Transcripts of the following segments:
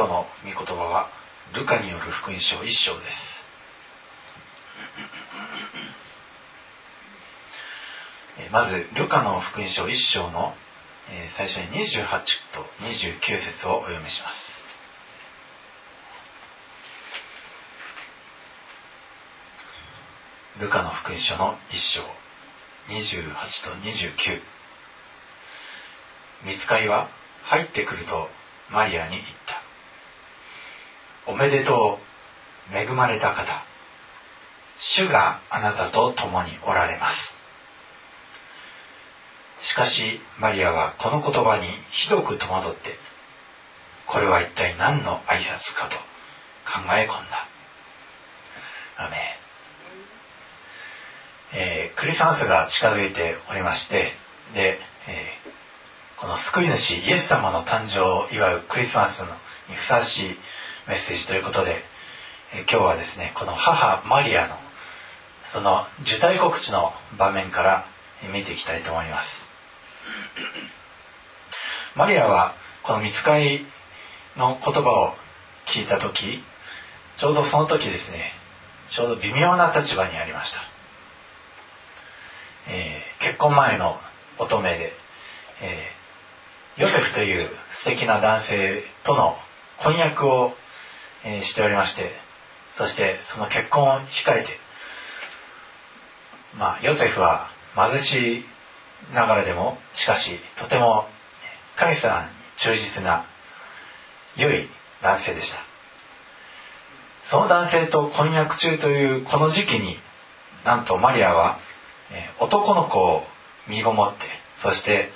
今日の御言葉はルカによる福音書一章です。まずルカの福音書一章の最初に28と29節をお読みします。ルカの福音書の一章28と29見つかいは入ってくるとマリアに言った。おめでとう恵まれた方。主があなたと共におられます。しかしマリアはこの言葉にひどく戸惑ってこれは一体何の挨拶かと考え込んだ。アメえー、クリスマスが近づいておりましてで、えー、この救い主イエス様の誕生を祝うクリスマスにふさわしいメッセージということで、え、今日はですねこの母マリアのその受胎告知の場面から見ていきたいと思います。マリアはこの見つかりの言葉を聞いた時ちょうどその時ですねちょうど微妙な立場にありました、えー、結婚前の乙女で、えー、ヨセフという素敵な男性との婚約を、え、しておりましてそしてその結婚を控えてまあヨセフは貧しいながらでもしかしとても神様に忠実な良い男性でした。その男性と婚約中というこの時期になんとマリアは、男の子を身ごもってそして、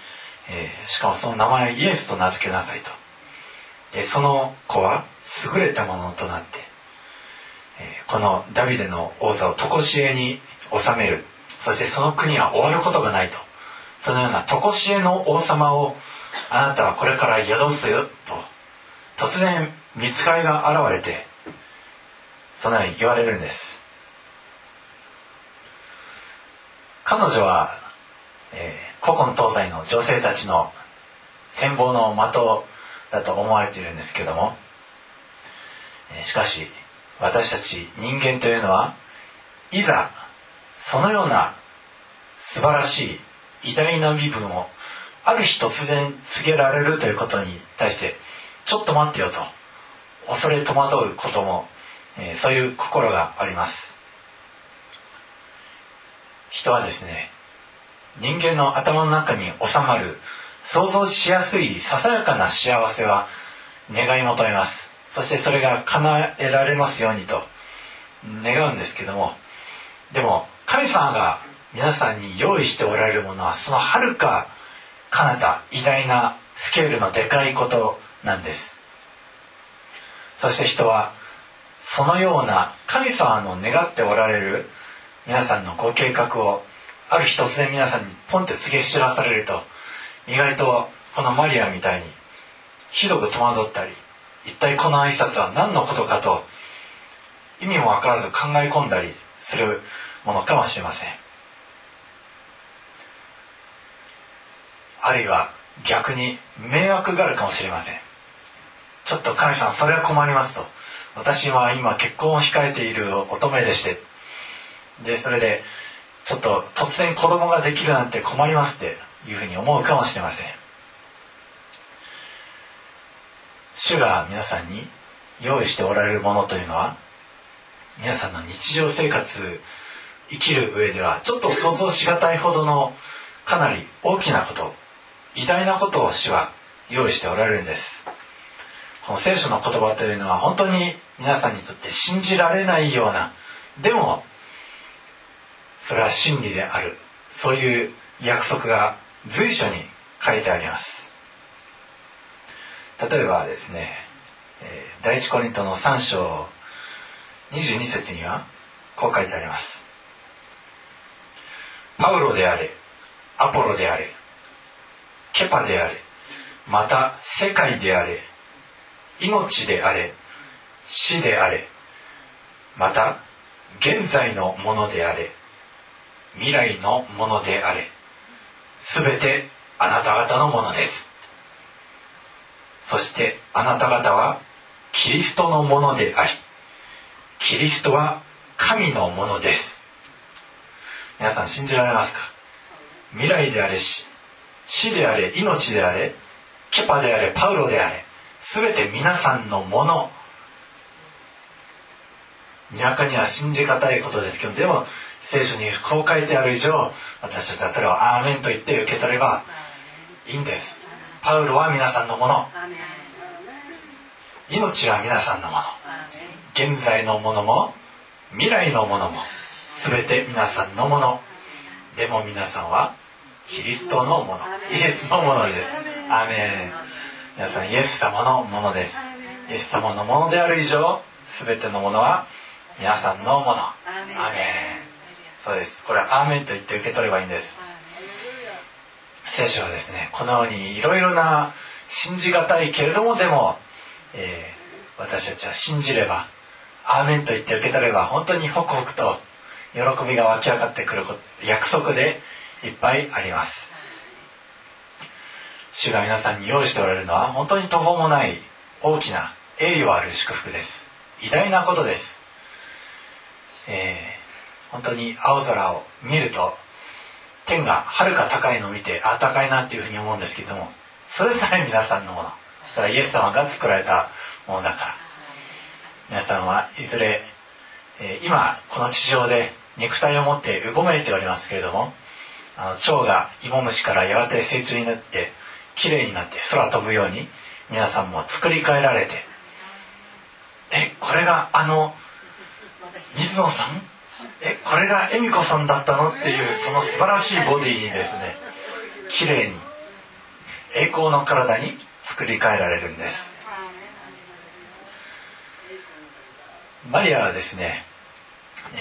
え、しかもその名前イエスと名付けなさいと。その子は優れたものとなって、このダビデの王座を常しえに治める。そしてその国は終わることがないと。そのような常しえの王様をあなたはこれから宿すよと。突然見つかりが現れてそのように言われるんです。彼女は、えー、古今東西の女性たちの羨望の的だと思われているんですけども、しかし私たち人間というのはいざそのような素晴らしい偉大な身分をある日突然告げられるということに対してちょっと待ってよと恐れ戸惑うことも、え、そういう心があります。人はですね人間の頭の中に収まる想像しやすいささやかな幸せは願い求めます。そしてそれが叶えられますようにと願うんですけども。でも神様が皆さんに用意しておられるものはそのはるか彼方偉大なスケールのでかいことなんです。そして人はそのような神様の願っておられる皆さんのご計画をある日突然皆さんにポンって告げ知らされると意外とこのマリアみたいにひどく戸惑ったり一体この挨拶は何のことかと意味もわからず考え込んだりするものかもしれません。あるいは逆に迷惑があるかもしれません。ちょっと神さんそれは困りますと。私は今結婚を控えている乙女でして。でそれでちょっと突然子供ができるなんて困りますっていうふうに思うかもしれません。主が皆さんに用意しておられるものというのは皆さんの日常生活生きる上ではちょっと想像しがたいほどのかなり大きなこと偉大なことを主は用意しておられるんです。この聖書の言葉というのは本当に皆さんにとって信じられないようなでもそれは真理である。そういう約束が随所に書いてあります。例えばですね第一コリントの3章22節にはこう書いてあります。パウロであれアポロであれケパであれまた世界であれ命であれ死であれまた現在のものであれ未来のものであれ。すべてあなた方のものです。そしてあなた方はキリストのものでありキリストは神のものです。皆さん信じられますか？未来であれ死であれ命であれケパであれパウロであれ全て皆さんのもの。にわかには信じがたいことですけどでも聖書にこう書いてある以上私たちはそれをアーメンと言って受け取ればいいんです。パウロは皆さんのもの。命は皆さんのもの。現在のものも未来のものも全て皆さんのもの。でも皆さんはキリストのもの。イエスのものです。アメン。皆さんイエス様のものです。イエス様のものである以上全てのものは皆さんのもの。アメン。そうです。これはアーメンと言って受け取ればいいんです。聖書はですねこのようにいろいろな信じがたいけれどもでも、えー、私たちは信じればアーメンと言って受け取れば本当にホクホクと喜びが湧き上がってくる約束でいっぱいあります。主が皆さんに用意しておられるのは本当に途方もない大きな栄誉ある祝福です。偉大なことです。え、本当に青空を見ると天がはるか高いのを見てあ高いなっていうふうに思うんですけどもそれさえ皆さんのものそれはイエス様が作られたものだから。皆さんはいずれ、えー、今この地上で肉体を持ってうごめいておりますけれどもあの腸が芋虫からやがて成虫になってきれいになって空飛ぶように皆さんも作り変えられて。えこれがあの水野さん？えこれが恵美子さんだったの？っていうその素晴らしいボディにですね綺麗に栄光の体に作り変えられるんです。マリアはですね、えー、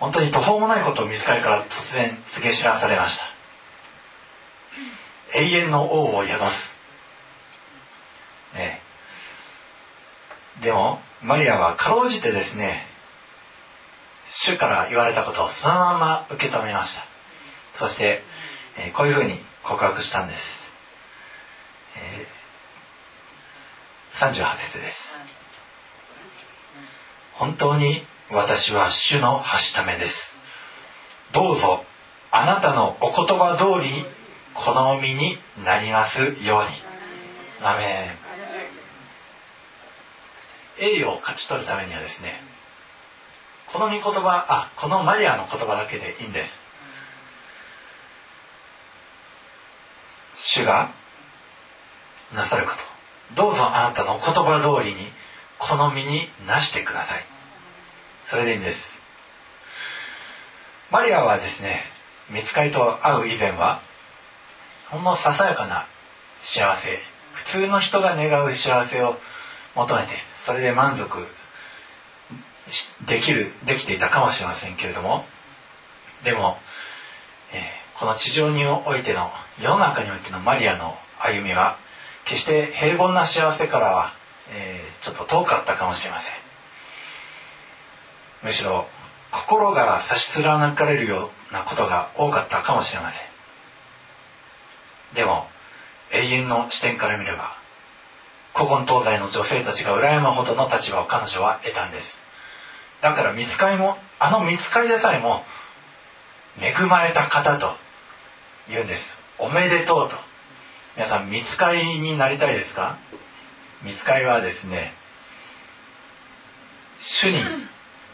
本当に途方もないことを水会から突然告げ知らされました。永遠の王を宿す、ね、でもマリアはかろうじてですね主から言われたことをそのまま受け止めました。そして、えー、こういうふうに告白したんです、えー、38節です。本当に私は主のはしためです。どうぞあなたのお言葉通り好みになりますように。アメン。栄誉を勝ち取るためにはですねこの御言葉あこのマリアの言葉だけでいいんです。主がなさること。どうぞあなたの言葉通りに好みになしてください。それでいいんです。マリアはですね見つかりと会う以前はほんのささやかな幸せ普通の人が願う幸せを求めてそれで満足できるできていたかもしれませんけれども。でも、えー、この地上においての世の中においてのマリアの歩みは決して平凡な幸せからは、えー、ちょっと遠かったかもしれません。むしろ心が差し貫かれるようなことが多かったかもしれません。でも永遠の視点から見れば古今東西の女性たちが羨むほどの立場を彼女は得たんです。だから見つかりもあの見つかりでさえも恵まれた方と言うんです。おめでとうと。皆さん見つかりになりたいですか？見つかりはですね主に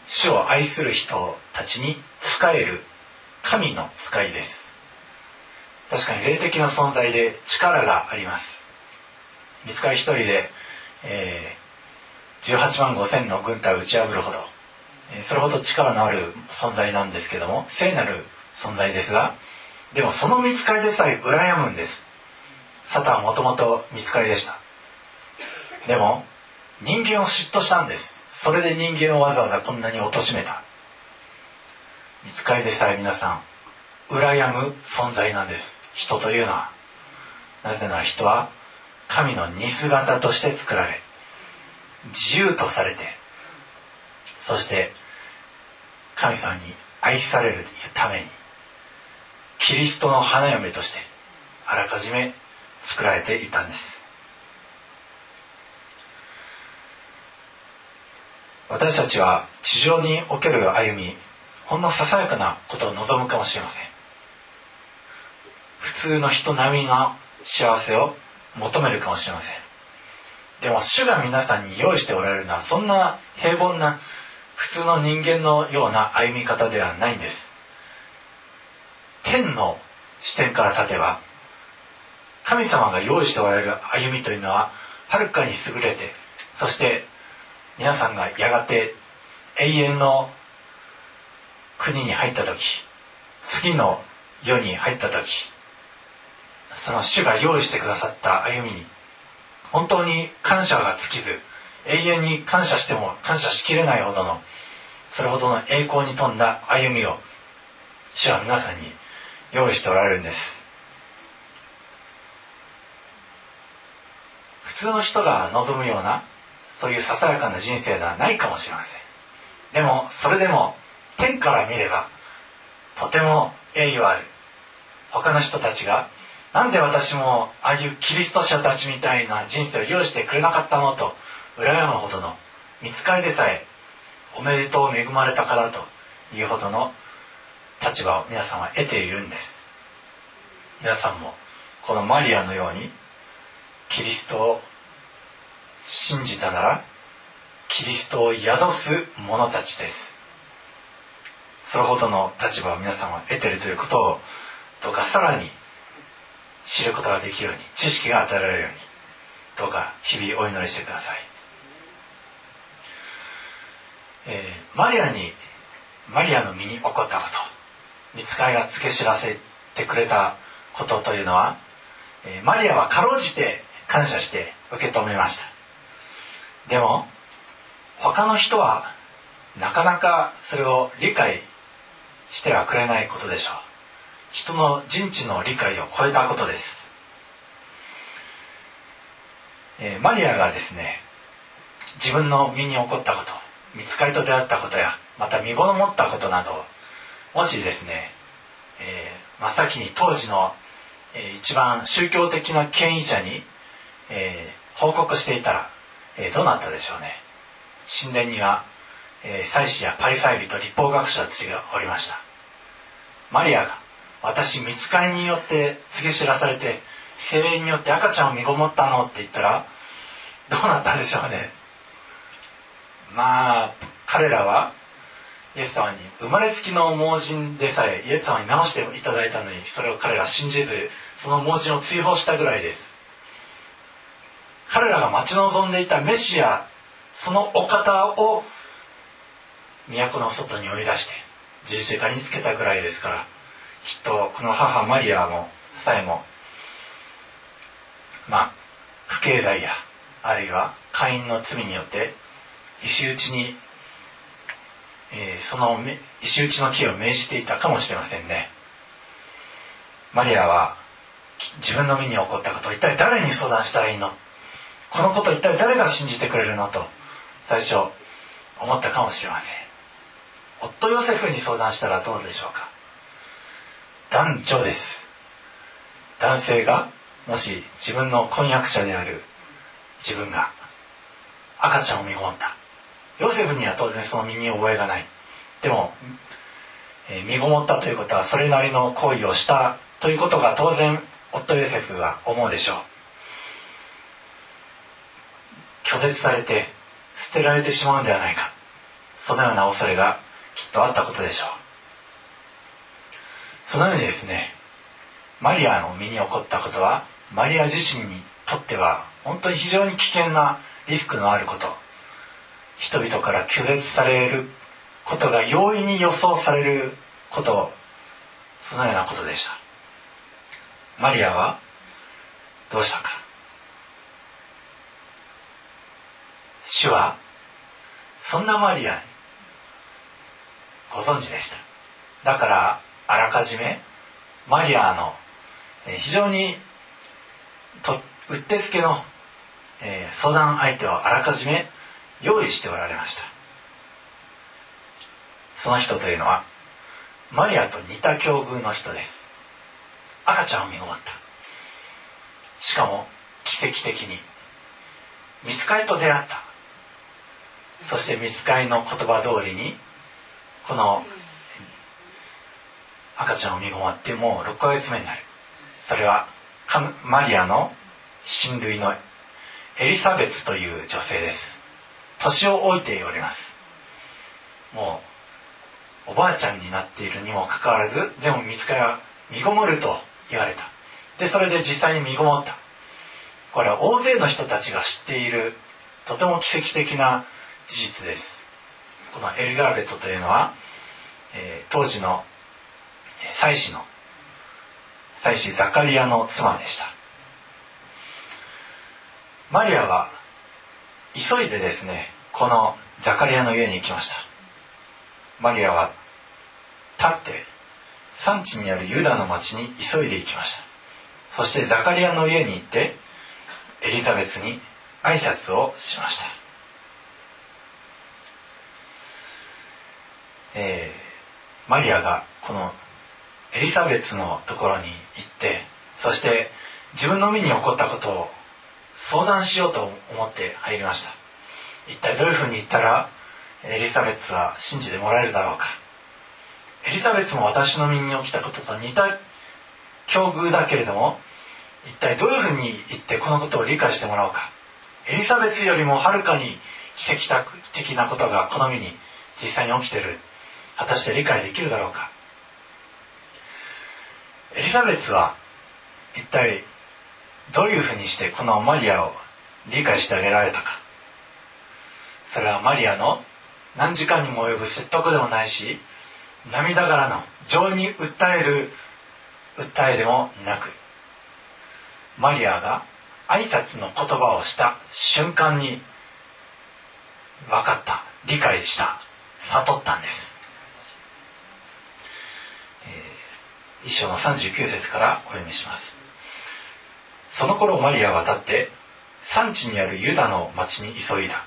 主を愛する人たちに仕える神の使いです。確かに霊的な存在で力があります。見つかり一人で、えー、18万5千の軍隊を打ち破るほど、それほど力のある存在なんですけども聖なる存在ですがでもその見つかりでさえ羨むんです。サタンはもともと見つかりでした。でも人間を嫉妬したんです。それで人間をわざわざこんなに貶めた。見つかりでさえ皆さん羨む存在なんです。人というのは。なぜなら人は神の似姿として作られ自由とされてそして神様に愛されるためにキリストの花嫁としてあらかじめ作られていたんです。私たちは地上における歩みほんのささやかなことを望むかもしれません。普通の人並みの幸せを求めるかもしれません。でも主が皆さんに用意しておられるのはそんな平凡な普通の人間のような歩み方ではないんです。天の視点から立てば神様が用意しておられる歩みというのははるかに優れてそして皆さんがやがて永遠の国に入った時次の世に入った時その主が用意してくださった歩みに本当に感謝が尽きず永遠に感謝しても感謝しきれないほどのそれほどの栄光に富んだ歩みを主は皆さんに用意しておられるんです。普通の人が望むようなそういうささやかな人生ではないかもしれません。でもそれでも天から見ればとても栄誉ある。他の人たちがなんで私もああいうキリスト者たちみたいな人生を用意してくれなかったのと羨むほどの見つかりでさえおめでとう恵まれたからというほどの立場を皆さんは得ているんです。皆さんもこのマリアのようにキリストを信じたならキリストを宿す者たちです。それほどの立場を皆さんは得ているということをどうかさらに知ることができるように知識が与えられるようにどうか日々お祈りしてください、えー、マリアにマリアの身に起こったこと見つかりが付け知らせてくれたことというのは、えー、マリアはかろうじて感謝して受け止めました。でも他の人はなかなかそれを理解してはくれないことでしょう。人の人知の理解を超えたことです、えー、マリアがですね自分の身に起こったこと。見つかりと出会ったことやまた身ごの持ったことなどもしですね、えー、真っ先に当時の、えー、一番宗教的な権威者に、えー、報告していたら、えー、どうなったでしょうね。神殿には、えー、祭司やパリサイ人立法学者たちがおりました。マリアが私見つかりによって告げ知らされて精霊によって赤ちゃんを身ごもったのって言ったらどうなったでしょうね。まあ彼らはイエス様に生まれつきの盲人でさえイエス様に直していただいたのにそれを彼らは信じずその盲人を追放したぐらいです。彼らが待ち望んでいたメシアそのお方を都の外に追い出して十字架につけたぐらいですからきっとこの母マリアもさえもまあ不敬罪やあるいは会員の罪によって石打ちに、えー、その石打ちの木を命じていたかもしれませんね。マリアは自分の身に起こったことを一体誰に相談したらいいの？このこと一体誰が信じてくれるのと最初思ったかもしれません。夫ヨセフに相談したらどうでしょうか？男女です。男性がもし自分の婚約者である自分が赤ちゃんを見込んだ。ヨセフには当然その身に覚えがない。でも、えー、身ごもったということはそれなりの行為をしたということが当然夫ヨセフは思うでしょう。拒絶されて捨てられてしまうんではないか。そのような恐れがきっとあったことでしょう。そのようにですねマリアの身に起こったことはマリア自身にとっては本当に非常に危険なリスクのあること。人々から拒絶されることが容易に予想されることそのようなことでした。マリアはどうしたか。主はそんなマリアにご存知でした。だからあらかじめマリアの、非常にとうってつけの、え相談相手をあらかじめ用意しておられました。その人というのはマリアと似た境遇の人です。赤ちゃんを見終わった。しかも奇跡的に見つかりと出会った。そして見つかりの言葉通りにこの赤ちゃんを身ごもってもう6ヶ月目になる。それはマリアの親類のエリザベツという女性です。年を置いております。もうおばあちゃんになっているにもかかわらずでも見つかりは身ごもると言われた。でそれで実際に身ごもった。これは大勢の人たちが知っているとても奇跡的な事実です。このエリザベトというのは、えー、当時の祭司の祭司ザカリアの妻でした。マリアは急いでですねこのザカリアの家に行きました。マリアは立って産地にあるユダの町に急いで行きました。そしてザカリアの家に行ってエリザベスに挨拶をしました、えー、マリアがこのエリザベスのところに行ってそして自分の身に起こったことを相談しようと思って入りました。一体どういうふうに言ったらエリザベスは信じてもらえるだろうか。エリザベスも私の身に起きたことと似た境遇だけれども一体どういうふうに言ってこのことを理解してもらおうか。エリザベスよりもはるかに奇跡的なことがこの身に実際に起きてる。果たして理解できるだろうか。エリザベスは一体どういうふうにしてこのマリアを理解してあげられたか。それはマリアの何時間にも及ぶ説得でもないし涙がらの情に訴える訴えでもなくマリアが挨拶の言葉をした瞬間に分かった理解した悟ったんです、えー、一章の39節からお読みします。その頃マリアは立って産地にあるユダの町に急いだ。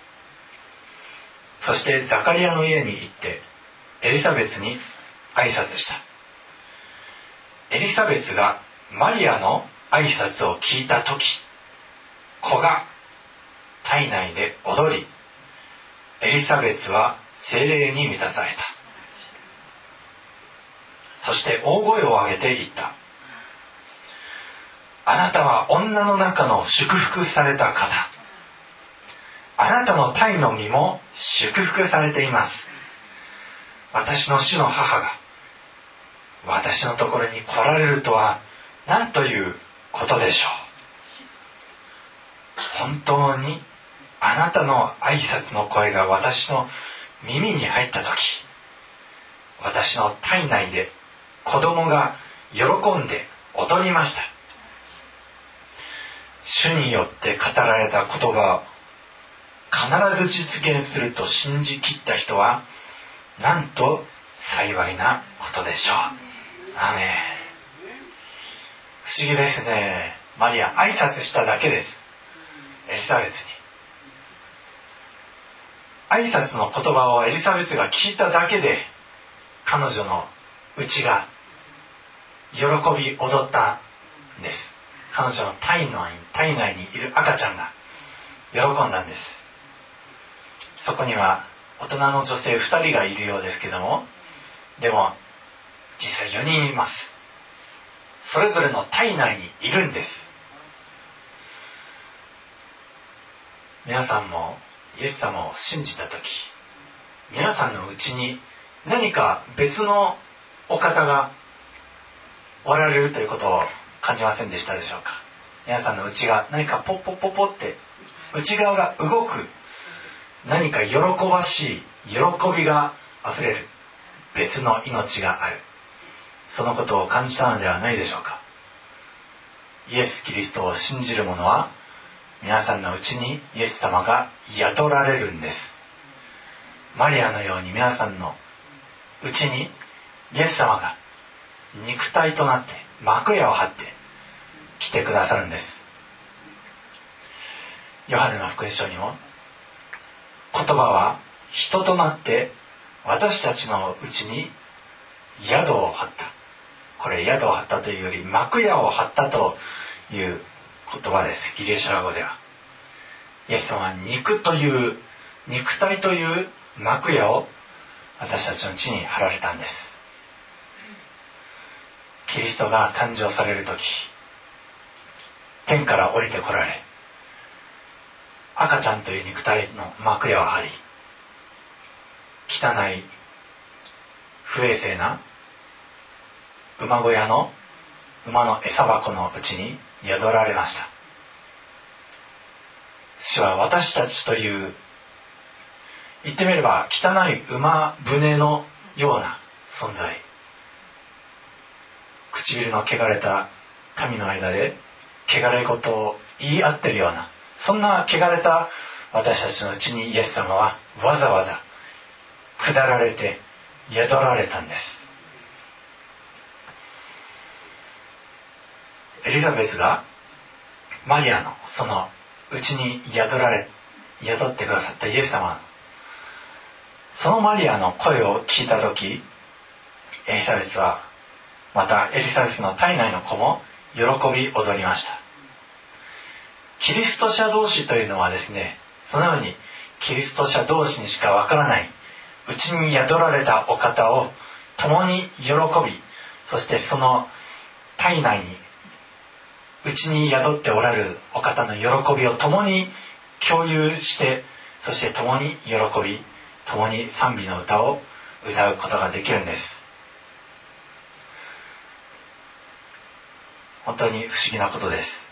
そしてザカリアの家に行ってエリザベスに挨拶した。エリザベスがマリアの挨拶を聞いた時子が体内で踊りエリザベスは精霊に満たされた。そして大声を上げて言った。あなたは女の中の祝福された方。あなたの体の身も祝福されています。私の主の母が私のところに来られるとは何ということでしょう。本当にあなたの挨拶の声が私の耳に入った時私の体内で子供が喜んで踊りました。主によって語られた言葉を必ず実現すると信じきった人はなんと幸いなことでしょう。アメ不思議ですね。マリア、挨拶しただけです。エリザベスに。挨拶の言葉をエリザベスが聞いただけで、彼女の内が喜び踊ったんです。彼女の体内体内にいる赤ちゃんが喜んだんです。そこには大人の女性2人がいるようですけどもでも実際4人いますそれぞれの体内にいるんです皆さんもイエス様を信じた時皆さんのうちに何か別のお方がおられるということを感じませんでしたでしょうか？皆さんの内が何かポッポッポッポって内側が動く何か喜ばしい喜びがあふれる別の命がある。そのことを感じたのではないでしょうか？イエス・キリストを信じる者は皆さんのうちにイエス様が雇られるんです。マリアのように皆さんのうちにイエス様が肉体となって幕屋を張って来てくださるんです。ヨハネの福音書にも言葉は人となって私たちのうちに宿を張った。これ宿を張ったというより幕屋を張ったという言葉です。ギリシャ語では。イエス様は肉という肉体という幕屋を私たちの地に貼られたんです。キリストが誕生される時天から降りてこられ赤ちゃんという肉体の幕屋を張り汚い不衛生な馬小屋の馬の餌箱のうちに宿られました。主は私たちという言ってみれば汚い馬船のような存在。唇の汚れた神の間で汚れ事を言い合ってるようなそんな汚れた私たちのうちにイエス様はわざわざ下られて宿られたんです。エリザベスがマリアのそのうちに宿られ宿ってくださったイエス様そのマリアの声を聞いた時エリザベスはまたエリザベスの体内の子も喜び踊りました。キリスト者同士というのはですねそのようにキリスト者同士にしかわからないうちに宿られたお方を共に喜びそしてその体内にうちに宿っておられるお方の喜びを共に共有してそして共に喜び共に賛美の歌を歌うことができるんです。本当に不思議なことです。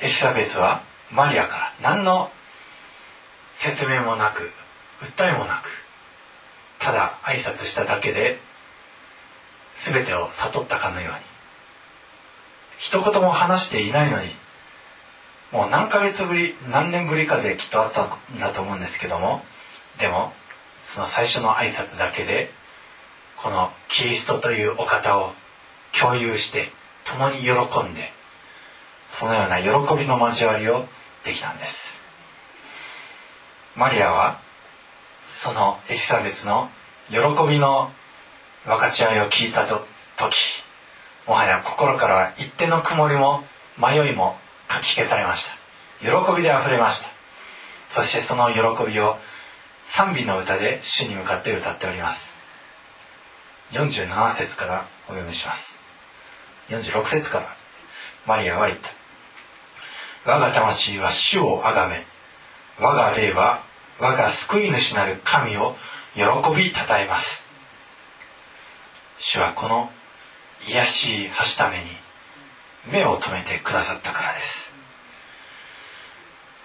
エリザベスはマリアから何の説明もなく訴えもなくただ挨拶しただけで全てを悟ったかのように。一言も話していないのにもう何ヶ月ぶり何年ぶりかできっとあったんだと思うんですけどもでもその最初の挨拶だけでこのキリストというお方を共有して共に喜んでそのような喜びの交わりをできたんです。マリアはそのエリザベスの喜びの分かち合いを聞いた時もはや心から一定の曇りも迷いもかき消されました。喜びであふれました。そしてその喜びを賛美の歌で主に向かって歌っております。47節からお読みします。46節から。マリアは言った。我が魂は主をあがめ我が霊は我が救い主なる神を喜びたたえます。主はこの癒しいはしために目を留めてくださったからです。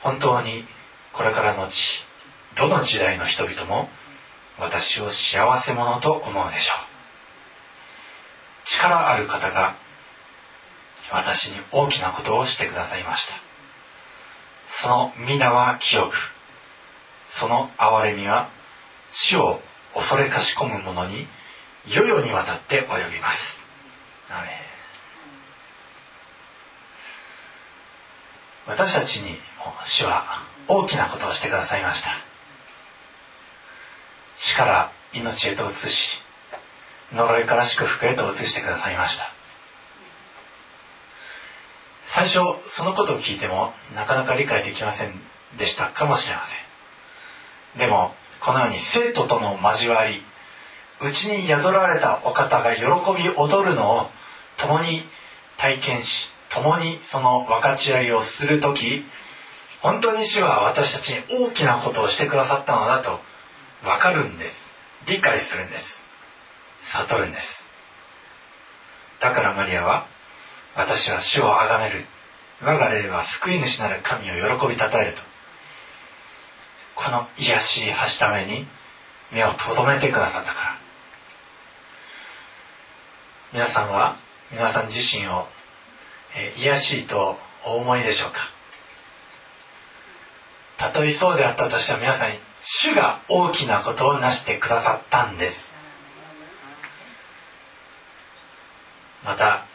本当にこれからのちどの時代の人々も私を幸せ者と思うでしょう。力ある方が私に大きなことをしてくださいました。その皆は清くその憐れみは死を恐れかし込む者に世々にわたって及びます。私たちにも主は大きなことをしてくださいました。死から命へと移し呪いから祝福へと移してくださいました。最初そのことを聞いてもなかなか理解できませんでした。かもしれません。でもこのように生徒との交わりうちに宿られたお方が喜び踊るのを共に体験し共にその分かち合いをする時本当に主は私たちに大きなことをしてくださったのだと分かるんです。理解するんです。悟るんです。だからマリアは私は主を崇める。我が霊は救い主なる神を喜びたたえると。この癒しいはしために目をとどめてくださったから。皆さんは皆さん自身を、え癒しいとお思いでしょうか？たとえそうであったとしても皆さん主が大きなことを成してくださったんです。また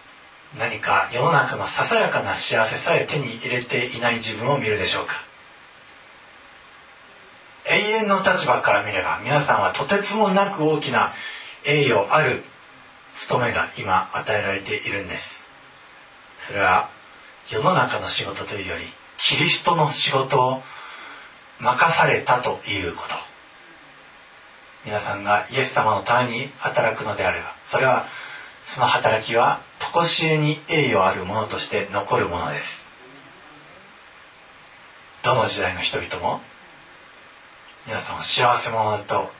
何か世の中のささやかな幸せさえ手に入れていない自分を見るでしょうか？永遠の立場から見れば皆さんはとてつもなく大きな栄誉ある務めが今与えられているんです。それは世の中の仕事というよりキリストの仕事を任されたということ。皆さんがイエス様のために働くのであればそれはその働きは常しえに栄誉あるものとして残るものです。どの時代の人々も皆さんを幸せ者だと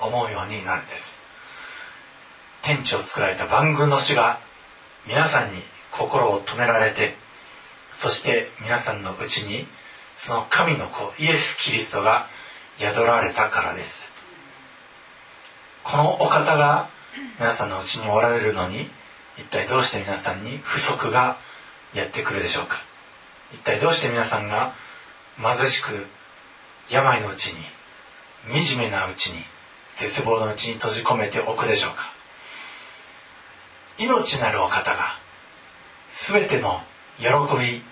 思うようになるんです。天地を作られた万軍の主が皆さんに心を止められてそして皆さんのうちにその神の子イエス・キリストが宿られたからです。このお方が皆さんのうちにおられるのに一体どうして皆さんに不足がやってくるでしょうか？一体どうして皆さんが貧しく病のうちに惨めなうちに絶望のうちに閉じ込めておくでしょうか？命なるお方が全ての喜び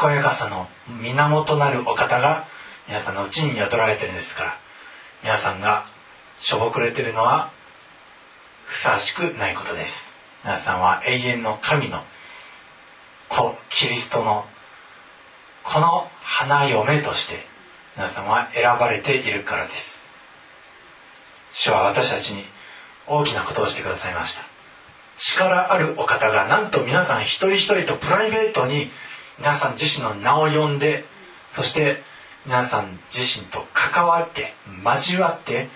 健やかさの源なるお方が皆さんのうちに宿られてるんですから皆さんがしょぼくれてるのはふさわしくないことです。皆さんは永遠の神の子キリストのこの花嫁として皆さんは選ばれているからです。主は私たちに大きなことをしてくださいました。力あるお方がなんと皆さん一人一人とプライベートに皆さん自身の名を呼んでそして皆さん自身と関わって交わって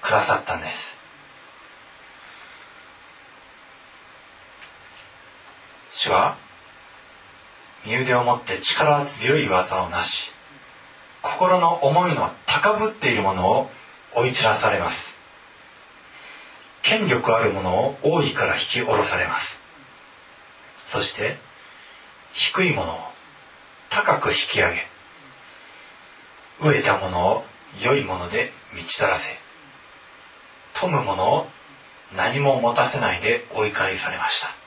くださったんです。主は身腕を持って力強い技をなし心の思いの高ぶっているものを追い散らされます。権力あるものを王位から引き下ろされます。そして低いものを高く引き上げ飢えたものを良いもので満ち足らせ富むものを何も持たせないで追い返されました。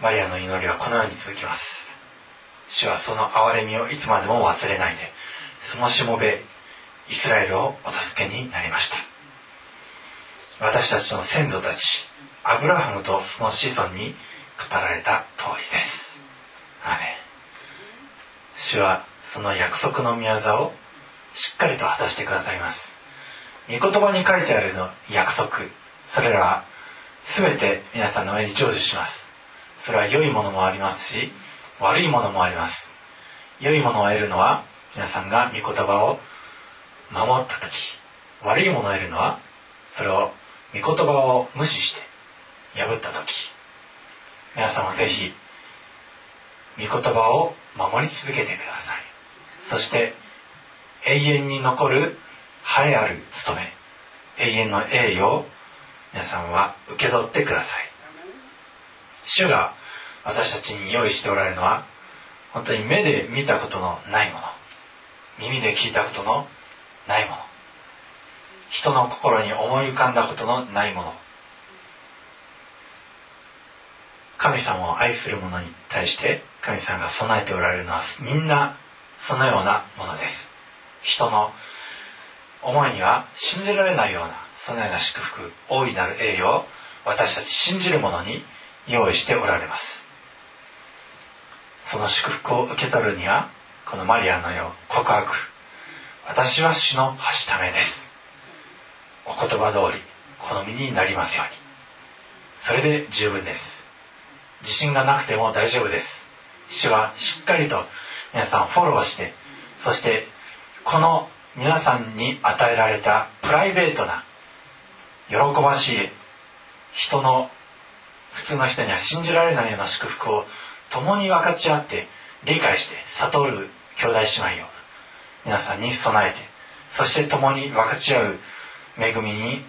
マリアの祈りはこのように続きます。主はその憐れみをいつまでも忘れないでそのしもべイスラエルをお助けになりました。私たちの先祖たちアブラハムとその子孫に語られた通りです。ア主はその約束の宮座をしっかりと果たしてくださいます。御言葉に書いてあるの約束それらは全て皆さんの上に成就します。それは良いものもありますし悪いものもあります。良いものを得るのは皆さんが御言葉を守った時悪いものを得るのはそれを御言葉を無視して破った時。皆さんもぜひ御言葉を守り続けてください。そして永遠に残る栄えある務め永遠の栄誉を皆さんは受け取ってください。主が私たちに用意しておられるのは本当に目で見たことのないもの。耳で聞いたことのないもの。人の心に思い浮かんだことのないもの。神様を愛する者に対して神様が備えておられるのはみんなそのようなものです。人の思いには信じられないようなそのような祝福大いなる栄誉を私たち信じる者に用意しておられます。その祝福を受け取るにはこのマリアのよう告白私は主のはしためです。お言葉通り好みになりますように。それで十分です。自信がなくても大丈夫です。主はしっかりと皆さんフォローしてそしてこの皆さんに与えられたプライベートな喜ばしい人の普通の人には信じられないような祝福を共に分かち合って理解して悟る兄弟姉妹を。皆さんに備えてそして共に分かち合う恵みに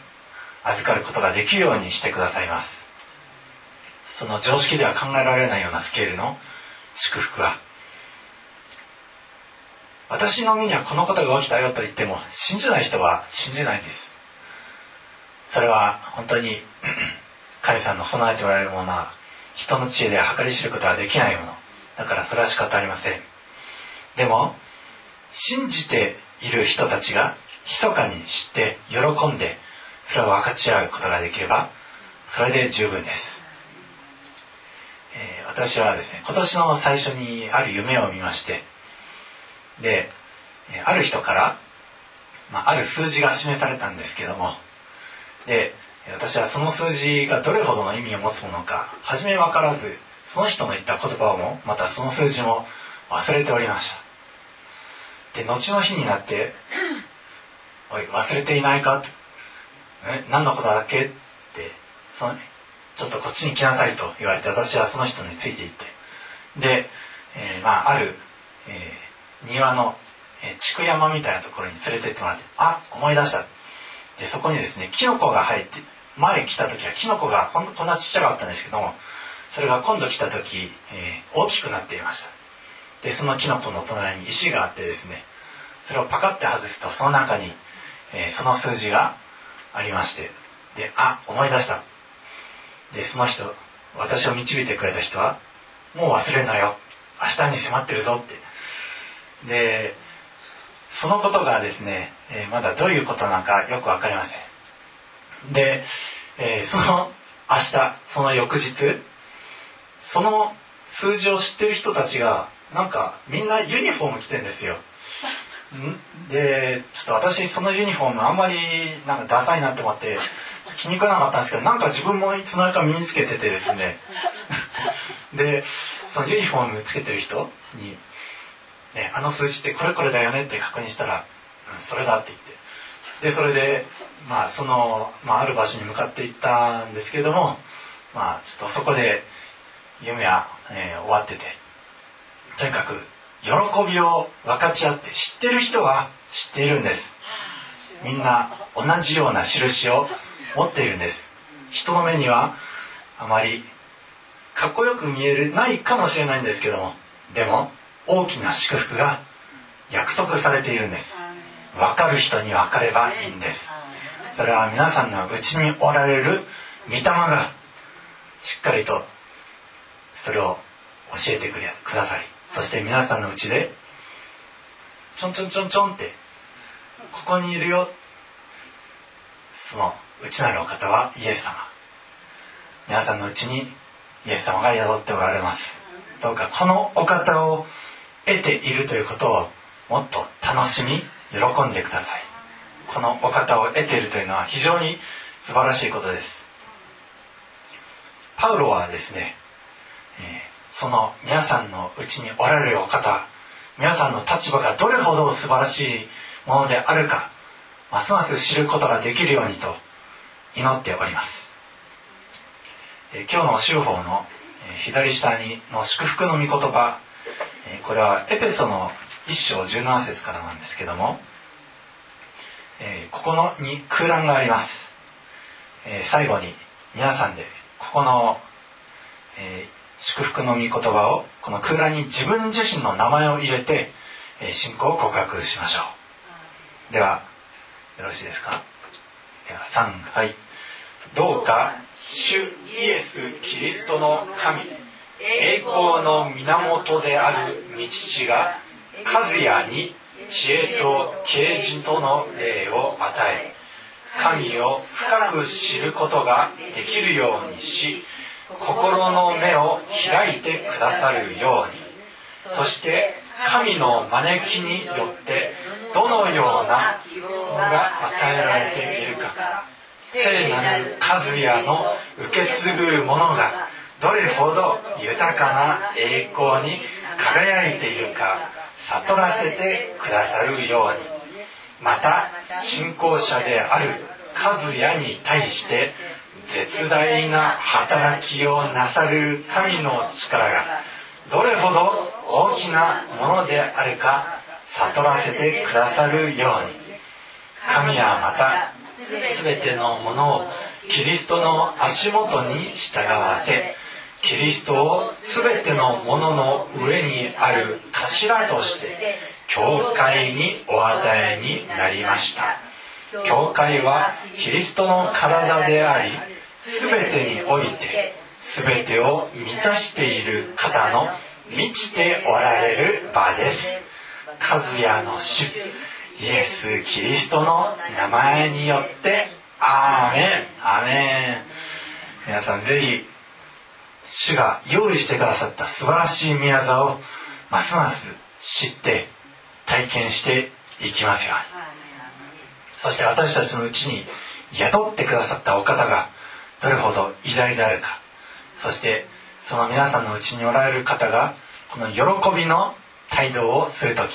預かることができるようにしてくださいます。その常識では考えられないようなスケールの祝福は私の身にはこのことが起きたよと言っても信じない人は信じないんです。それは本当に神さんの備えておられるものは人の知恵では計り知ることはできないもの。だからそれは仕方ありません。でも信じている人たちが密かに知って喜んでそれを分かち合うことができればそれで十分です、えー、私はですね今年の最初にある夢を見ましてである人から、まあ、ある数字が示されたんですけどもで私はその数字がどれほどの意味を持つものか初め分からずその人の言った言葉もまたその数字も忘れておりましたで後の日になって「おい忘れていないか?」え何のことだっけ?」ってそのちょっとこっちに来なさいと言われて私はその人についていってで、えー、まあある、えー、庭の、えー、山みたいなところに連れてってもらってあ思い出したでそこにですねキノコが入って前来た時はキノコがこんなちっちゃかったんですけどもそれが今度来た時、えー、大きくなっていました。でそのキノコの隣に石があってですねそれをパカッて外すとその中に、えー、その数字がありましてであ思い出した。でその人私を導いてくれた人はもう忘れんなよ。明日に迫ってるぞって。でそのことがですね、え、まだどういうことなのかよく分かりません。で、え、その明日その翌日その数字を知ってる人たちがなんかみんなユニフォーム着てんですよ。でちょっと私そのユニフォームあんまりなんかダサいなって思って気に食わなかったんですけどなんか自分もいつの間にか身につけててですね。でそのユニフォームつけてる人に、ね「あの数字ってこれこれだよね」って確認したら「うん、それだ」って言って。でそれでまあその、まあ、ある場所に向かっていったんですけどもまあちょっとそこで夢は、えー、終わってて。とにかく喜びを分かち合って知ってる人は知っているんです。みんな同じような印を持っているんです。人の目にはあまりかっこよく見えるないかもしれないんですけども。でも大きな祝福が約束されているんです。分かる人に分かればいいんです。それは皆さんのうちにおられる御霊がしっかりとそれを教えてください。そして皆さんのうちでちょんちょんちょんちょんってここにいるよ。その内なるお方はイエス様。皆さんのうちにイエス様が宿っておられます。どうかこのお方を得ているということをもっと楽しみ喜んでください。このお方を得ているというのは非常に素晴らしいことです。パウロはですね、えー、その皆さんのうちにおられるお方皆さんの立場がどれほど素晴らしいものであるかますます知ることができるようにと祈っております、え今日の週報の左下にの祝福の御言葉これはエペソの1章17節からなんですけども、えここのに空欄があります、え最後に皆さんでここの、え祝福の御言葉をこの空欄に自分自身の名前を入れて、え信仰を告白しましょう。ではよろしいですか？では3はい。どうか主イエス・キリストの神。栄光の源である道父が和也に知恵と啓示との霊を与え神を深く知ることができるようにし心の目を開いてくださるように。そして神の招きによってどのような希望が与えられているか。聖なる和也の受け継ぐものがどれほど豊かな栄光に輝いているか悟らせてくださるように。また信仰者である和也に対して絶大な働きをなさる神の力がどれほど大きなものであるか悟らせてくださるように。神はまた全てのものをキリストの足元に従わせキリストを全てのものの上にある頭として教会にお与えになりました。教会はキリストの体であり全てにおいて全てを満たしている方の満ちておられる場です。和也の主イエス・キリストの名前によってアーメン。アーメン。皆さんぜひ主が用意してくださった素晴らしい宮沢をますます知って体験していきますように。そして私たちのうちに宿ってくださったお方がどれほど偉大であるか。そしてその皆さんのうちにおられる方がこの喜びの態度をする時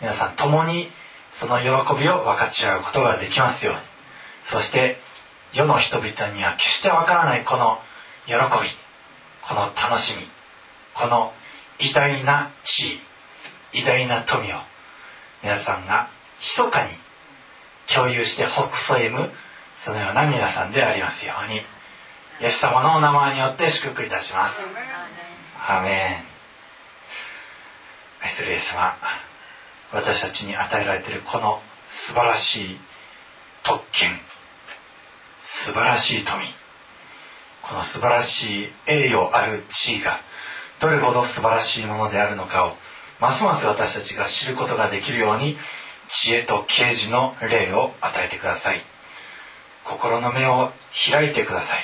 皆さん共にその喜びを分かち合うことができますように。そして世の人々には決してわからないこの喜び。この楽しみこの偉大な地位偉大な富を皆さんが密かに共有してほくそ笑むそのような皆さんでありますようにイエス様のお名前によって祝福いたします。アーメン。愛するイエス様私たちに与えられているこの素晴らしい特権素晴らしい富この素晴らしい栄誉ある地位がどれほど素晴らしいものであるのかをますます私たちが知ることができるように知恵と啓示の霊を与えてください。心の目を開いてください。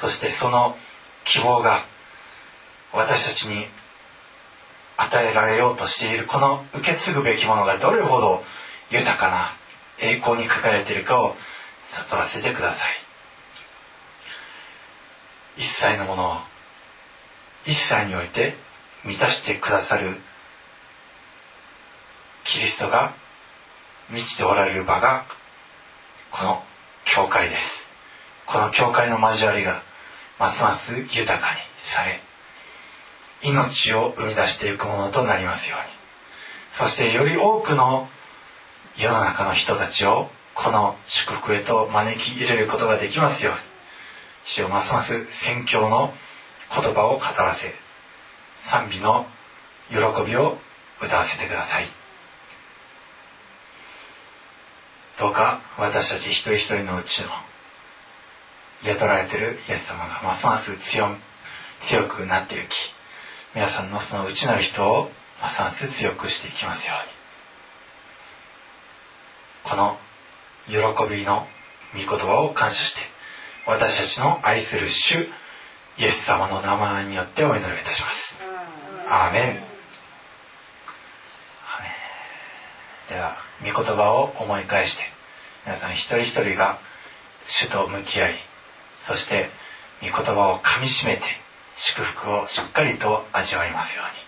そしてその希望が私たちに与えられようとしているこの受け継ぐべきものがどれほど豊かな栄光に輝いているかを悟らせてください。一切のものを一切において満たしてくださるキリストが満ちておられる場がこの教会です。この教会の交わりがますます豊かにされ命を生み出していくものとなりますように。そしてより多くの世の中の人たちをこの祝福へと招き入れることができますように。主をますます宣教の言葉を語らせ賛美の喜びを歌わせてください。どうか私たち一人一人のうちの宿られているイエス様がますます強強くなっていき皆さんのその内なる人をますます強くしていきますように。この喜びの御言葉を感謝して私たちの愛する主イエス様の名前によってお祈りいたします。アーメンでは御言葉を思い返して皆さん一人一人が主と向き合いそして御言葉をかみしめて祝福をしっかりと味わいますように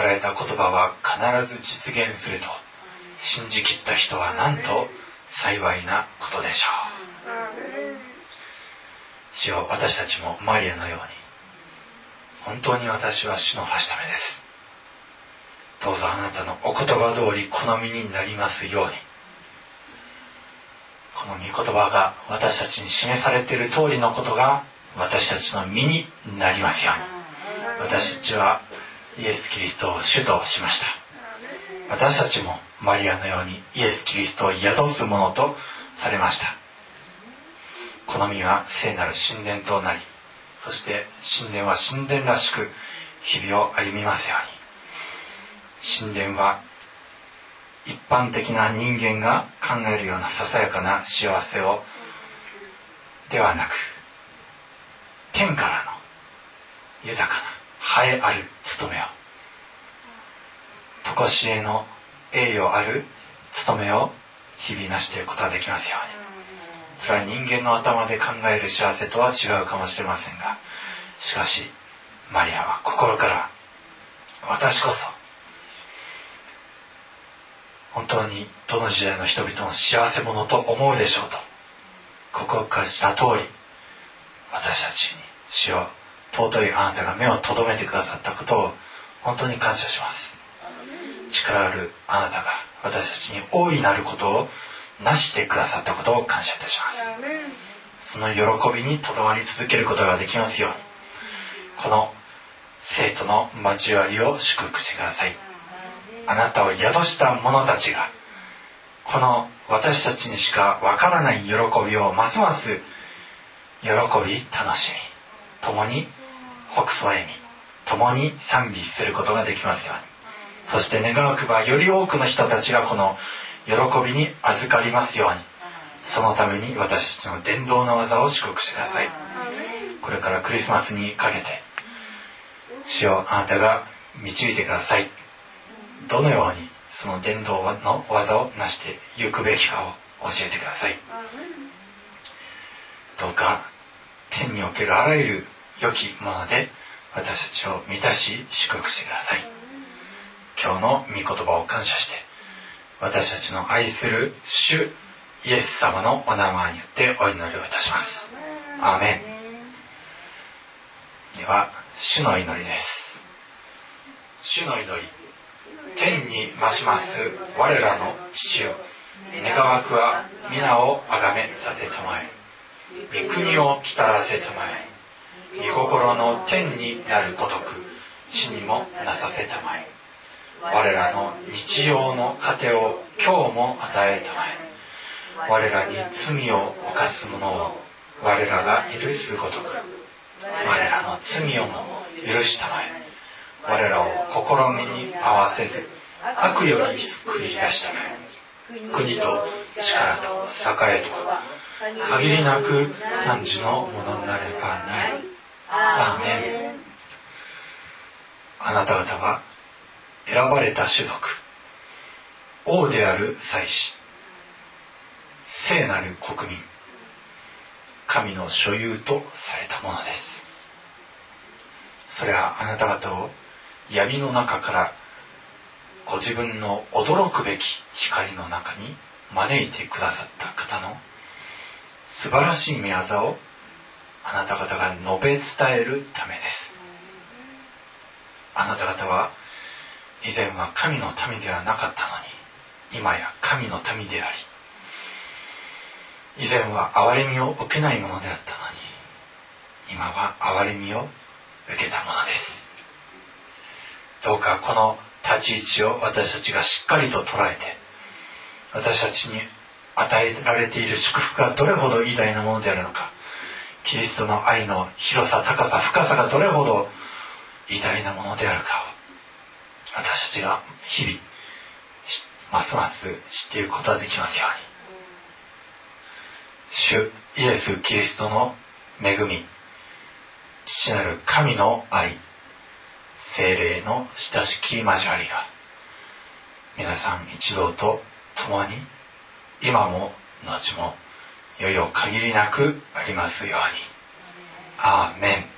られた言葉は必ず実現すると。信じきった人はなんと幸いなことでしょう。主よ私たちもマリアのように。本当に私は主のはしためです。どうぞあなたのお言葉通り好みになりますように。この御言葉が私たちに示されている通りのことが私たちの身になりますように。私たちはイエス・キリストを主としました。私たちもマリアのようにイエス・キリストを宿すものとされました。好みは聖なる神殿となりそして神殿は神殿らしく日々を歩みますように。神殿は一般的な人間が考えるようなささやかな幸せをではなく天からの豊かな栄えある務めを。常しえの栄誉ある務めを日々なしていくことができますように。それは人間の頭で考える幸せとは違うかもしれませんが。しかしマリアは心から私こそ本当にどの時代の人々の幸せ者と思うでしょうと告白した通り私たちに主よ尊いあなたが目を留めてくださったことを本当に感謝します。力あるあなたが私たちに大いなることをなしてくださったことを感謝いたします。その喜びにとどまり続けることができますようにこの生徒の交わりを祝福してください。あなたを宿した者たちがこの私たちにしかわからない喜びをますます喜び楽しみ共に北総笑み共に賛美することができますように。そして願わくばより多くの人たちがこの喜びに預かりますように。そのために私たちの伝道の技を祝福してください。これからクリスマスにかけて主をあなたが導いてください。どのようにその伝道の技を成していくべきかを教えてください。どうか天におけるあらゆる良きもので私たちを満たし祝福してください。今日の御言葉を感謝して私たちの愛する主イエス様のお名前によってお祈りをいたします。アーメン。では主の祈りです。主の祈り天に増します我らの父よ。願わくは皆をあがめさせたまえ御国を来たらせたまえ御心の天になるごとく地にもなさせたまえ。我らの日常の糧を今日も与えたまえ。我らに罪を犯す者を我らが許すごとく我らの罪をも許したまえ。我らを試みに合わせず悪より救い出したまえ。国と力と栄えと限りなく汝のものになればなる。アーメンあなた方は選ばれた種族。王である祭司。聖なる国民。神の所有とされたものです。それはあなた方を闇の中からご自分の驚くべき光の中に招いてくださった方の素晴らしい御業をあなた方が述べ伝えるためです。あなた方は以前は神の民ではなかったのに今や神の民であり以前は憐れみを受けないものであったのに今は憐れみを受けたものです。どうかこの立ち位置を私たちがしっかりと捉えて私たちに与えられている祝福がどれほど偉大なものであるのかキリストの愛の広さ高さ深さがどれほど偉大なものであるかを私たちが日々ますます知っていくことができますように。主イエス・キリストの恵み父なる神の愛精霊の親しき交わりが皆さん一同と共に今も後もいよいよ限りなくありますように。アーメン